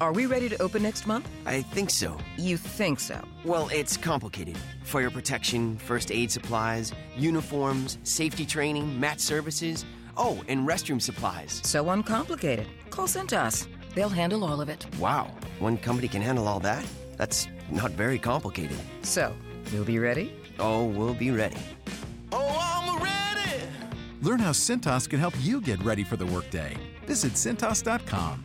Are we ready to open next month? I think so. You think so? Well, it's complicated. Fire protection, first aid supplies, uniforms, safety training, mat services. Oh, and restroom supplies. So uncomplicated. Call Cintas. They'll handle all of it. Wow, one company can handle all that? That's not very complicated. So, you'll be ready? Oh, we'll be ready. Oh, I'm ready. Learn how Cintas can help you get ready for the workday. Visit Cintas.com.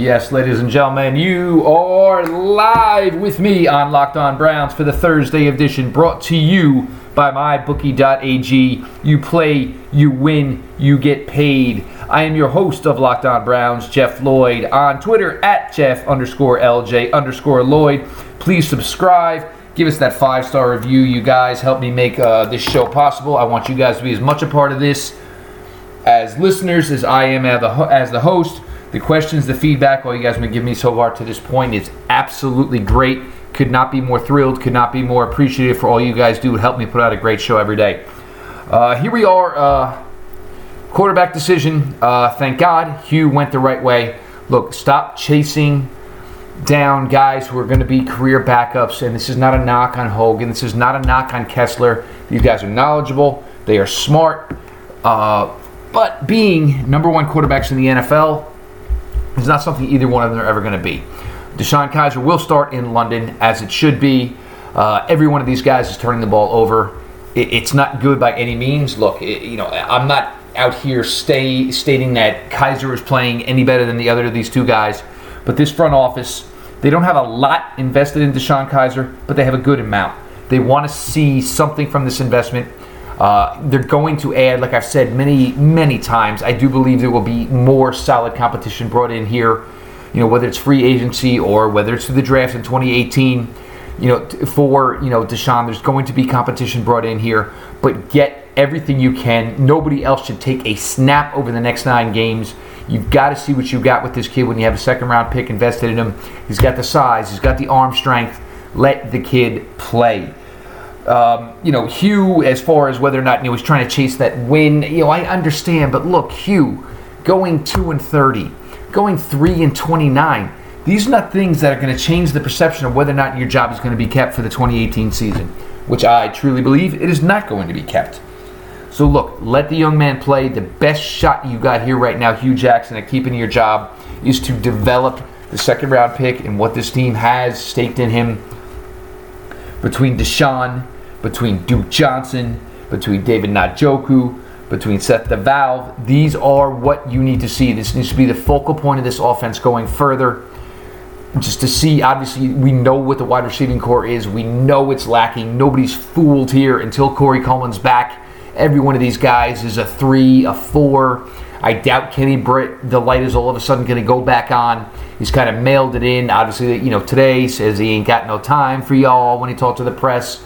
Yes, ladies and gentlemen, you are live with me on Locked On Browns for the Thursday edition, brought to you by mybookie.ag. You play, you win, you get paid. I am your host of Locked On Browns, Jeff Lloyd, on Twitter at Jeff underscore LJ underscore Lloyd. Please subscribe. Give us that five star review, you guys. Help me make uh, this show possible. I want you guys to be as much a part of this as listeners as I am as the, as the host. The questions, the feedback, all you guys have been giving me so far to this point is absolutely great. Could not be more thrilled, could not be more appreciative for all you guys do. To help me put out a great show every day. Uh, here we are, uh, quarterback decision. Uh, thank God Hue went the right way. Look, stop chasing down guys who are going to be career backups. And this is not a knock on Hogan. This is not a knock on Kessler. These guys are knowledgeable. They are smart. Uh, but being number one quarterbacks in the NFL is not something either one of them are ever going to be. DeShone Kizer will start in London as it should be. Uh, every one of these guys is turning the ball over. It, it's not good by any means. Look, it, you know, I'm not out here stay, stating that Kizer is playing any better than the other of these two guys, but this front office, they don't have a lot invested in DeShone Kizer, but they have a good amount. They want to see something from this investment. Uh, they're going to add, like I've said many, many times, I do believe there will be more solid competition brought in here. You know, whether it's free agency or whether it's through the draft in 2018. You know, for you know DeShone, there's going to be competition brought in here, but get everything you can. Nobody else should take a snap over the next nine games. You've got to see what you got with this kid when you have a second round pick invested in him. He's got the size, he's got the arm strength. Let the kid play um, you know, Hue, as far as whether or not know, he's trying to chase that win, you know, I understand, but look, Hue, going two and thirty, going three and twenty-nine, these are not things that are going to change the perception of whether or not your job is going to be kept for the 2018 season, which I truly believe it is not going to be kept. So look, let the young man play. The best shot you got here right now, Hue Jackson, at keeping your job, is to develop the second round pick and what this team has staked in him between DeShone, between Duke Johnson, between David Njoku, between Seth DeValve. These are what you need to see. This needs to be the focal point of this offense going further. Just to see, obviously, we know what the wide receiving core is. We know it's lacking. Nobody's fooled here until Corey Coleman's back. Every one of these guys is a three, a four. I doubt Kenny Britt, the light is all of a sudden going to go back on. He's kind of mailed it in. Obviously, you know, today says he ain't got no time for y'all when he talked to the press.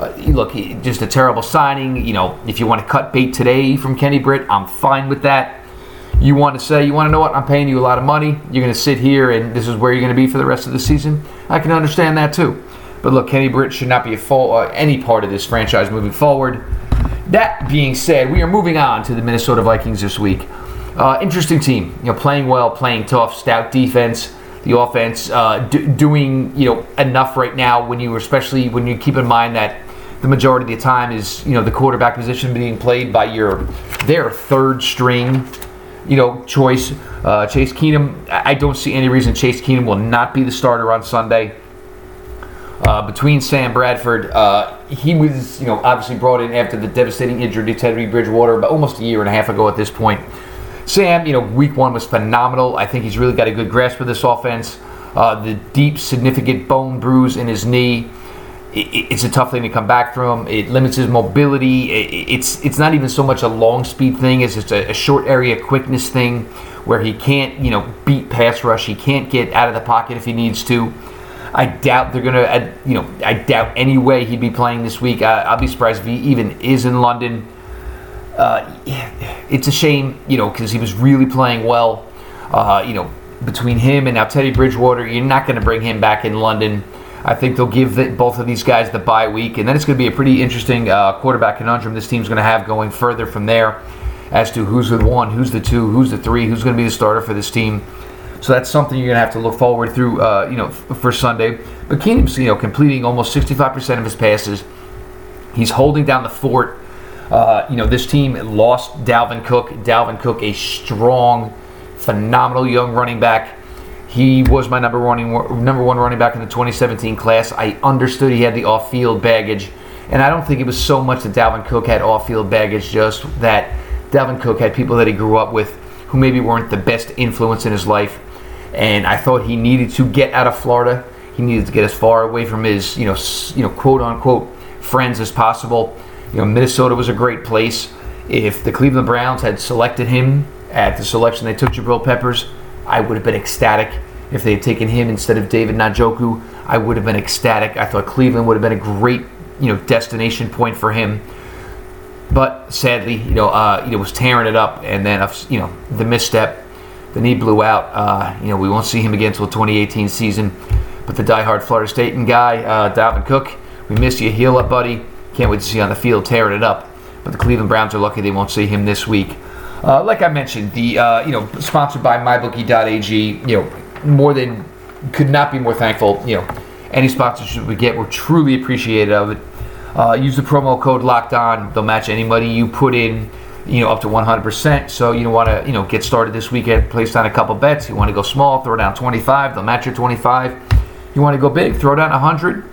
Uh, look, just a terrible signing. You know, if you want to cut bait today from Kenny Britt, I'm fine with that. You want to say, you want to know what? I'm paying you a lot of money. You're going to sit here and this is where you're going to be for the rest of the season. I can understand that too. But look, Kenny Britt should not be a full, uh, any part of this franchise moving forward. That being said, we are moving on to the Minnesota Vikings this week. Uh, interesting team, you know, playing well, playing tough, stout defense. The offense uh, doing you know enough right now. When you, especially when you keep in mind that the majority of the time is you know the quarterback position being played by your their third string, you know, choice. Uh, Case Keenum. I don't see any reason Case Keenum will not be the starter on Sunday uh, between Sam Bradford. Uh, he was, you know, obviously brought in after the devastating injury to Teddy Bridgewater, but almost a year and a half ago at this point. Sam, you know, week one was phenomenal. I think he's really got a good grasp of this offense. Uh, the deep, significant bone bruise in his knee. It's a tough thing to come back from. It limits his mobility. It's it's not even so much a long speed thing as it's a, a short area quickness thing. where he can't, you know, beat pass rush. He can't get out of the pocket if he needs to. I doubt they're gonna, you know, I doubt any way he'd be playing this week. I'll be surprised if he even is in London. Uh, it's a shame, you know, because he was really playing well. Uh, you know, between him and now Teddy Bridgewater, you're not going to bring him back in London. I think they'll give the, both of these guys the bye week, and then it's going to be a pretty interesting uh, quarterback conundrum this team's going to have going further from there as to who's the one, who's the two, who's the three, who's going to be the starter for this team. So that's something you're going to have to look forward through, uh, you know, f- for Sunday. But Keenum's, you know, completing almost 65% of his passes. He's holding down the fort. Uh, you know, this team lost Dalvin Cook. Dalvin Cook, a strong, phenomenal young running back. He was my number one number one running back in the 2017 class. I understood he had the off-field baggage, and I don't think it was so much that Dalvin Cook had off-field baggage, just that Dalvin Cook had people that he grew up with who maybe weren't the best influence in his life. And I thought he needed to get out of Florida. He needed to get as far away from his, you know, you know, quote unquote friends as possible. You know, Minnesota was a great place. If the Cleveland Browns had selected him at the selection they took Jabril Peppers, I would have been ecstatic. If they had taken him instead of David Njoku. I would have been ecstatic. I thought Cleveland would have been a great, you know, destination point for him. But sadly, you know, uh, you know, was tearing it up, and then you know the misstep, the knee blew out. Uh, you know, we won't see him again until the 2018 season. But the diehard Florida State and guy, uh, Dalvin Cook, we miss you. Heal up, buddy. Can't wait to see you on the field tearing it up. But the Cleveland Browns are lucky they won't see him this week. Uh, like I mentioned, the uh, you know sponsored by MyBookie.ag. You know, more than could not be more thankful. You know, any sponsorship we get, we're truly appreciative of it. Uh, use the promo code Locked On. They'll match any money you put in. You know, up to 100%. So you don't want to, you know, get started this weekend. Place down a couple bets. You want to go small, throw down 25. They'll match your 25. You want to go big, throw down 100.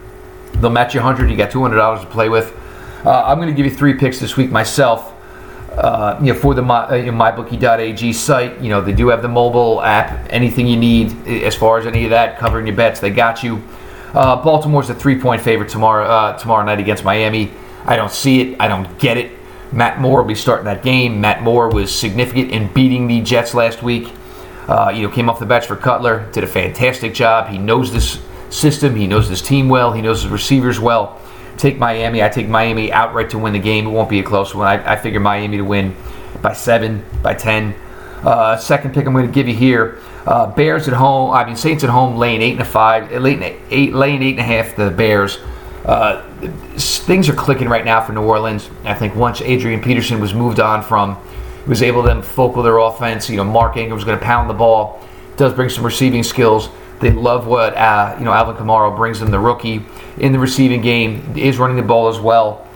They'll match you 100. You got $200 to play with. Uh, I'm going to give you three picks this week myself. Uh, you know, for the my, uh, mybookie.ag site, you know, they do have the mobile app. Anything you need as far as any of that, covering your bets, they got you. Uh, Baltimore's a three-point favorite tomorrow uh, tomorrow night against Miami. I don't see it. I don't get it. Matt Moore will be starting that game. Matt Moore was significant in beating the Jets last week. Uh, you know, came off the bench for Cutler, did a fantastic job. He knows this system. He knows this team well. He knows his receivers well. Take Miami. I take Miami outright to win the game. It won't be a close one. I, I figure Miami to win by seven, by ten. Uh, second pick I'm going to give you here. Uh, Bears at home. I mean Saints at home, laying eight and a five, laying eight, laying eight and a half. The Bears. Uh, things are clicking right now for New Orleans. I think once Adrian Peterson was moved on from, was able to focal their offense. You know, Mark Ingram was going to pound the ball. Does bring some receiving skills. They love what uh, you know Alvin Kamara brings them. The rookie in the receiving game is running the ball as well.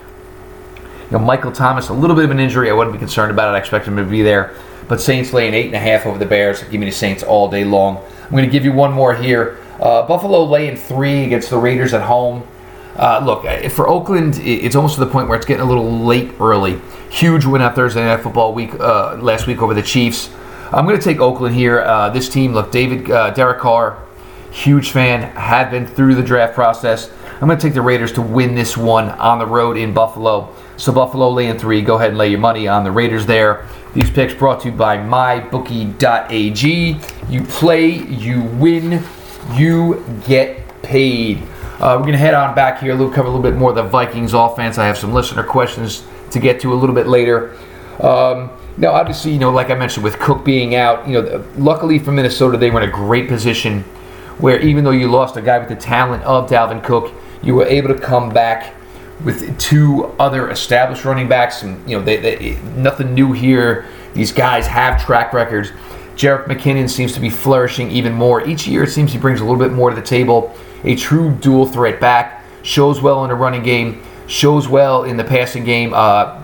You know, Michael Thomas, a little bit of an injury. I wouldn't be concerned about it. I expect him to be there. But Saints laying eight and a half over the Bears. Give me the Saints all day long. I'm going to give you one more here. Uh, Buffalo laying three against the Raiders at home. Uh, look, uh, for Oakland, it's almost to the point where it's getting a little late early. Huge win on Thursday Night Football week uh, last week over the Chiefs. I'm going to take Oakland here. Uh, this team, look, David uh, Derek Carr, huge fan, had been through the draft process. I'm going to take the Raiders to win this one on the road in Buffalo. So Buffalo laying three. Go ahead and lay your money on the Raiders there. These picks brought to you by mybookie.ag. You play, you win, you get paid. Uh, we're going to head on back here. We'll cover a little bit more of the Vikings offense. I have some listener questions to get to a little bit later. Um, now, obviously, you know, like I mentioned, with Cook being out, you know, luckily for Minnesota, they were in a great position where even though you lost a guy with the talent of Dalvin Cook, you were able to come back with two other established running backs. And, you know, they, they, nothing new here. These guys have track records. Jerick McKinnon seems to be flourishing even more. Each year, it seems he brings a little bit more to the table. A true dual threat back. Shows well in the running game. Shows well in the passing game. Uh,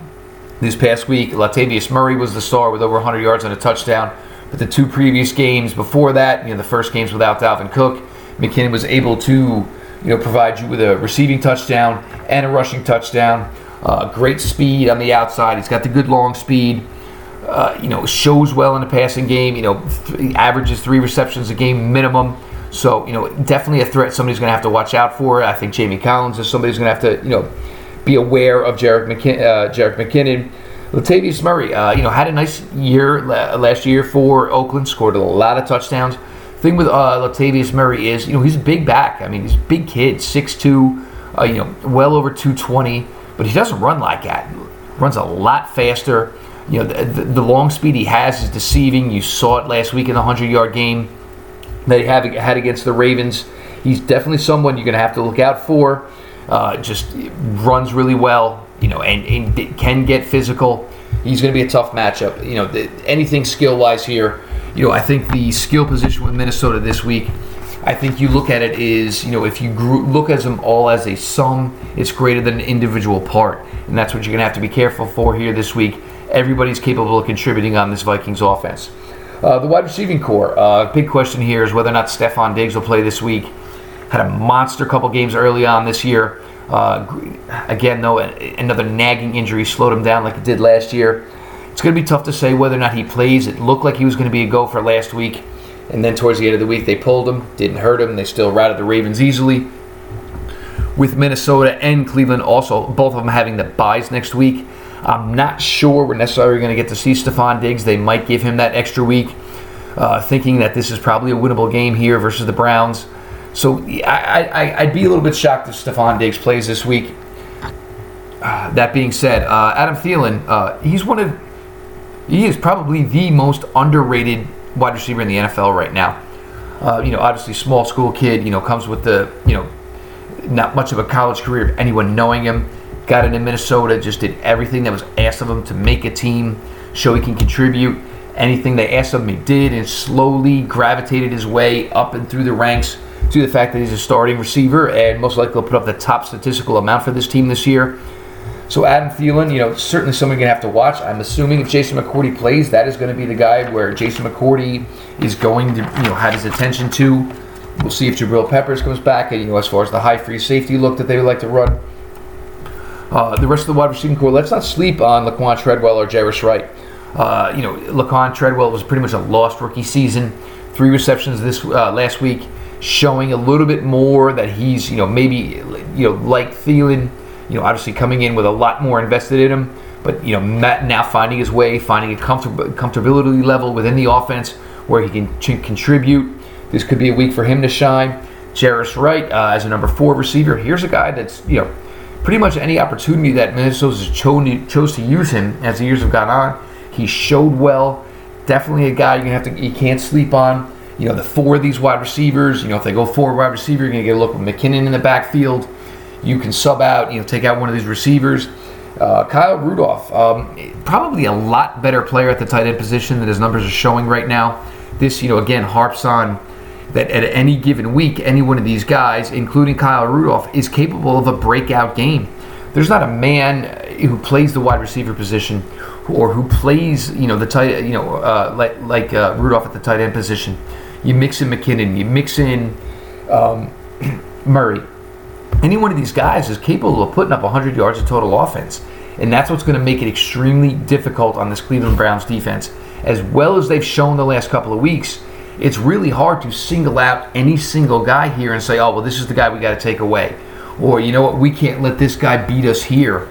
this past week, Latavius Murray was the star with over 100 yards and a touchdown. But the two previous games before that, you know, the first games without Dalvin Cook, McKinnon was able to you know, provide you with a receiving touchdown and a rushing touchdown. Uh, great speed on the outside. He's got the good long speed. Uh, you know, shows well in the passing game. You know, th- averages three receptions a game minimum. So, you know, definitely a threat somebody's going to have to watch out for. I think Jamie Collins is somebody who's going to have to, you know, be aware of Jerick, McKin- uh, McKinnon. Latavius Murray, uh, you know, had a nice year last year for Oakland. Scored a lot of touchdowns. Thing with uh, Latavius Murray is, you know, he's a big back. I mean, he's a big kid, 6'2", uh, you know, well over 220, but he doesn't run like that. Runs a lot faster. You know, the, the, the long speed he has is deceiving. You saw it last week in the 100-yard game that he had, had against the Ravens. He's definitely someone you're going to have to look out for. Uh, just runs really well, you know, and, and can get physical. He's going to be a tough matchup. You know, the, anything skill wise here, you know, I think the skill position with Minnesota this week, I think you look at it is, you know, if you look at them all as a sum, it's greater than an individual part. And that's what you're going to have to be careful for here this week. Everybody's capable of contributing on this Vikings offense. Uh, the wide receiving core, uh, big question here is whether or not Stefon Diggs will play this week. Had a monster couple games early on this year. Uh, again, though, another nagging injury slowed him down like it did last year. It's going to be tough to say whether or not he plays. It looked like he was going to be a go for last week, and then towards the end of the week they pulled him, didn't hurt him. They still routed the Ravens easily. With Minnesota and Cleveland also, both of them having the byes next week. I'm not sure we're necessarily going to get to see Stefon Diggs. They might give him that extra week, uh, thinking that this is probably a winnable game here versus the Browns. So I, would be a little bit shocked if Stefon Diggs plays this week. Uh, that being said, uh, Adam Thielen, uh, he's one of, he is probably the most underrated wide receiver in the NFL right now. Uh, you know, obviously small school kid, you know, comes with the, you know, not much of a college career of anyone knowing him. Got into Minnesota, just did everything that was asked of him to make a team, show he can contribute. Anything they asked of him, he did, and slowly gravitated his way up and through the ranks to the fact that he's a starting receiver and most likely will put up the top statistical amount for this team this year. So Adam Thielen, you know, certainly someone you're gonna have to watch. I'm assuming if Jason McCourty plays, that is going to be the guy where Jason McCourty is going to, you know, have his attention to. We'll see if Jabril Peppers comes back, you know, as far as the high free safety look that they would like to run. Uh, the rest of the wide receiving core, let's not sleep on Laquan Treadwell or Jarius Wright. Uh, you know, Laquan Treadwell was pretty much a lost rookie season. Three receptions this uh, last week showing a little bit more that he's, you know, maybe, you know, like Thielen, you know, obviously coming in with a lot more invested in him, but, you know, Matt now finding his way, finding a comfort- comfortability level within the offense where he can ch- contribute. This could be a week for him to shine. Jarius Wright uh, as a number four receiver. Here's a guy that's, you know, pretty much any opportunity that Minnesota chose, chose to use him as the years have gone on, he showed well. Definitely a guy you have to you can't sleep on you know, the four of these wide receivers, you know, if they go four wide receiver, you're going to get a look with McKinnon in the backfield. You can sub out, you know, take out one of these receivers. Uh, Kyle Rudolph, um, probably a lot better player at the tight end position than his numbers are showing right now. This, you know, again, harps on that at any given week, any one of these guys, including Kyle Rudolph, is capable of a breakout game. There's not a man who plays the wide receiver position or who plays, you know, the tight, you know, uh, like, like uh, Rudolph at the tight end position you mix in McKinnon, you mix in um, Murray. Any one of these guys is capable of putting up 100 yards of total offense. And that's what's going to make it extremely difficult on this Cleveland Browns defense. As well as they've shown the last couple of weeks, it's really hard to single out any single guy here and say, oh, well, this is the guy we got to take away. Or, you know what, we can't let this guy beat us here.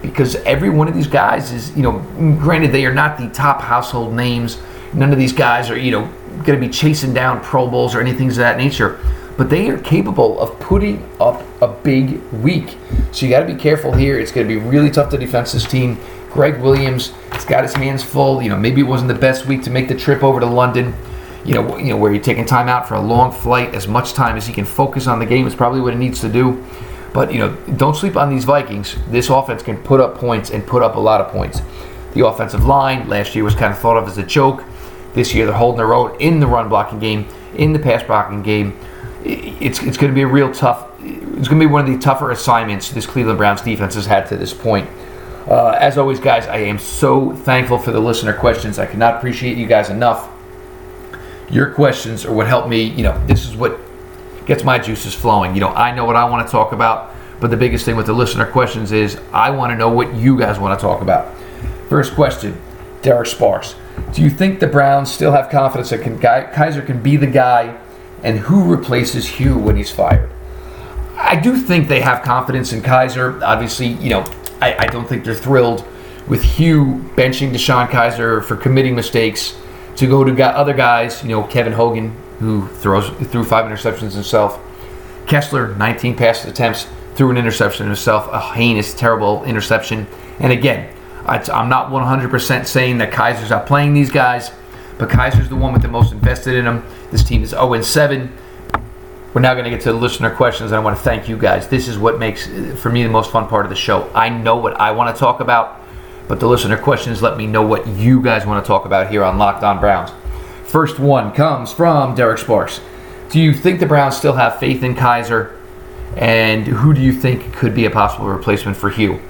Because every one of these guys is, you know, granted, they are not the top household names. None of these guys are, you know, going to be chasing down Pro Bowls or anything of that nature. But they are capable of putting up a big week. So you got to be careful here. It's going to be really tough to defend this team. Gregg Williams has got his hands full. You know, maybe it wasn't the best week to make the trip over to London. You know, you know where you're taking time out for a long flight, as much time as he can focus on the game is probably what he needs to do. But you know, don't sleep on these Vikings. This offense can put up points and put up a lot of points. The offensive line last year was kind of thought of as a joke. This year they're holding their own in the run blocking game, in the pass blocking game. It's, it's going to be a real tough. It's going to be one of the tougher assignments this Cleveland Browns defense has had to this point. Uh, as always, guys, I am so thankful for the listener questions. I cannot appreciate you guys enough. Your questions are what help me. You know, this is what gets my juices flowing. You know, I know what I want to talk about, but the biggest thing with the listener questions is I want to know what you guys want to talk about. First question Derek Sparks. Do you think the Browns still have confidence that can, Kizer can be the guy and who replaces Hue when he's fired? I do think they have confidence in Kizer. Obviously, you know, I, I don't think they're thrilled with Hue benching DeShone Kizer for committing mistakes to go to other guys, you know, Kevin Hogan, who throws threw five interceptions himself. Kessler, 19 pass attempts, threw an interception himself, a heinous, terrible interception. And again, I'm not 100% saying that Kizer's not playing these guys, but Kizer's the one with the most invested in them. This team is 0 7. We're now going to get to the listener questions. And I want to thank you guys. This is what makes, uh, for me, the most fun part of the show. I know what I want to talk about, but the listener questions let me know what you guys want to talk about here on Locked On Browns. First one comes from Derek Sparks. Do you think the Browns still have faith in Kizer? And who do you think could be a possible replacement for Hue?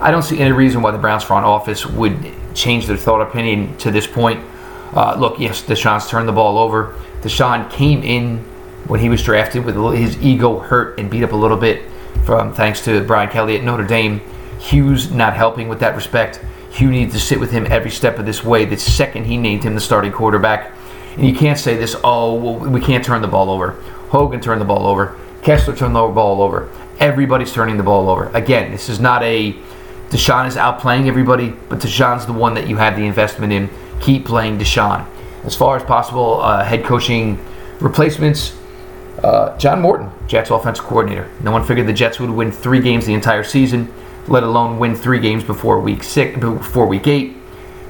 I don't see any reason why the Browns front office would change their thought opinion to this point. Uh, look, yes, DeShone's turned the ball over. DeShone came in when he was drafted with his ego hurt and beat up a little bit from thanks to Brian Kelly at Notre Dame. Hue's not helping with that respect. Hue needs to sit with him every step of this way. The second he named him the starting quarterback, and you can't say this, oh, well, we can't turn the ball over. Hogan turned the ball over. Kessler turned the ball over. Everybody's turning the ball over. Again, this is not a DeShone is outplaying everybody, but DeShone's the one that you have the investment in. Keep playing DeShone. As far as possible uh, head coaching replacements, uh, John Morton, Jets offensive coordinator. No one figured the Jets would win three games the entire season, let alone win three games before week six, before week eight.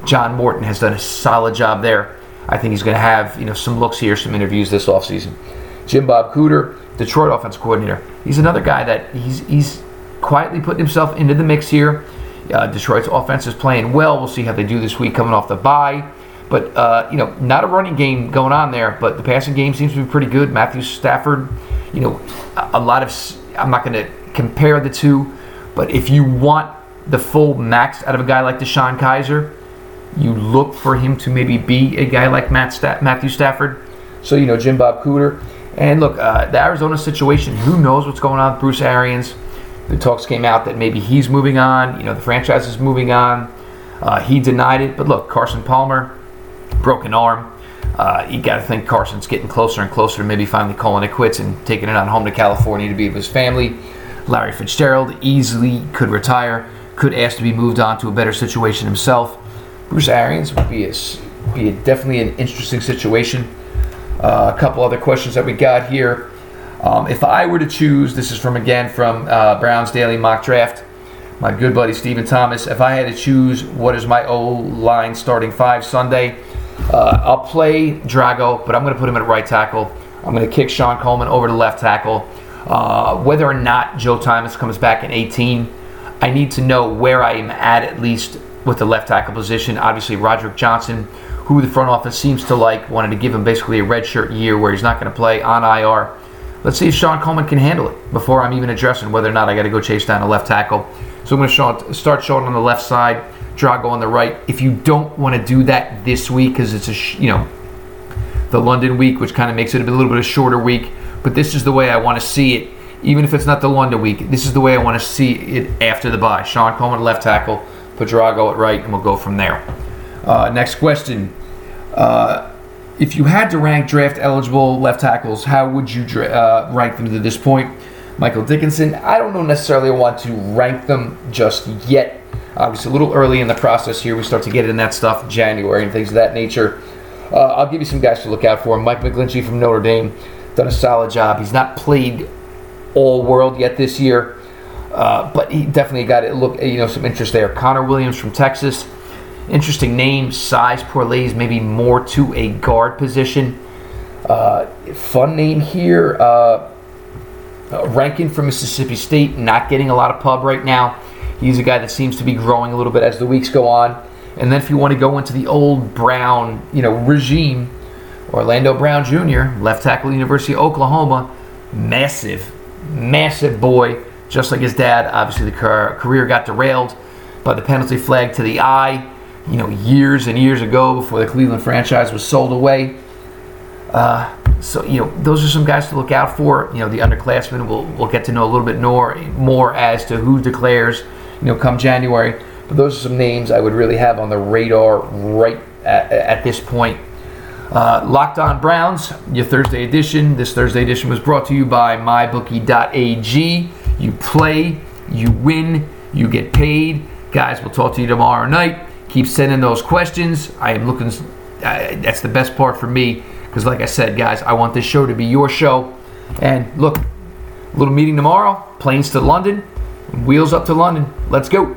John Morton has done a solid job there. I think he's going to have you know some looks here, some interviews this offseason. Jim Bob Cooter, Detroit offensive coordinator. He's another guy that he's he's quietly putting himself into the mix here. Uh, Detroit's offense is playing well. We'll see how they do this week coming off the bye. But, uh, you know, not a running game going on there, but the passing game seems to be pretty good. Matthew Stafford, you know, a lot of, I'm not going to compare the two, but if you want the full max out of a guy like DeShone Kizer, you look for him to maybe be a guy like Matt Sta- Matthew Stafford. So, you know, Jim Bob Cooter. And look, uh, the Arizona situation, who knows what's going on with Bruce Arians? The talks came out that maybe he's moving on. You know, the franchise is moving on. Uh, he denied it. But look, Carson Palmer, broken arm. Uh, you got to think Carson's getting closer and closer to maybe finally calling it quits and taking it on home to California to be with his family. Larry Fitzgerald easily could retire, could ask to be moved on to a better situation himself. Bruce Arians would be a, be a, definitely an interesting situation. Uh, a couple other questions that we got here. Um, if I were to choose, this is from again from uh, Brown's Daily Mock Draft, my good buddy Stephen Thomas. If I had to choose what is my O line starting five Sunday, uh, I'll play Drango, but I'm going to put him at right tackle. I'm going to kick Shon Coleman over to left tackle. Uh, whether or not Joe Thomas comes back in 18, I need to know where I am at at least with the left tackle position. Obviously, Roderick Johnson, who the front office seems to like, wanted to give him basically a redshirt year where he's not going to play on IR. Let's see if Shon Coleman can handle it before I'm even addressing whether or not I got to go chase down a left tackle. So I'm going to start showing on the left side, Drango on the right. If you don't want to do that this week because it's a you know the London week, which kind of makes it a little bit of a shorter week, but this is the way I want to see it. Even if it's not the London week, this is the way I want to see it after the bye. Shon Coleman left tackle, put at right, and we'll go from there. Uh, next question. Uh, if you had to rank draft eligible left tackles, how would you dra- uh, rank them to this point? Michael Dickinson, I don't know necessarily want to rank them just yet. Obviously, a little early in the process here. We start to get in that stuff January and things of that nature. Uh, I'll give you some guys to look out for. Mike McGlinchey from Notre Dame done a solid job. He's not played all world yet this year, uh, but he definitely got it. Look, you know, some interest there. Connor Williams from Texas Interesting name, size poor parlays maybe more to a guard position. Uh, fun name here. Uh, uh, Rankin from Mississippi State, not getting a lot of pub right now. He's a guy that seems to be growing a little bit as the weeks go on. And then if you want to go into the old Brown, you know, regime, Orlando Brown Jr., left tackle, University of Oklahoma, massive, massive boy, just like his dad. Obviously, the career got derailed by the penalty flag to the eye you know, years and years ago before the Cleveland franchise was sold away. Uh, so, you know, those are some guys to look out for. You know, the underclassmen, we'll, we'll get to know a little bit more, more as to who declares, you know, come January. But those are some names I would really have on the radar right at, at this point. Uh, Locked On Browns, your Thursday edition. This Thursday edition was brought to you by MyBookie.ag. You play, you win, you get paid. Guys, we'll talk to you tomorrow night. Keep sending those questions. I am looking, uh, that's the best part for me because, like I said, guys, I want this show to be your show. And look, little meeting tomorrow, planes to London, wheels up to London. Let's go.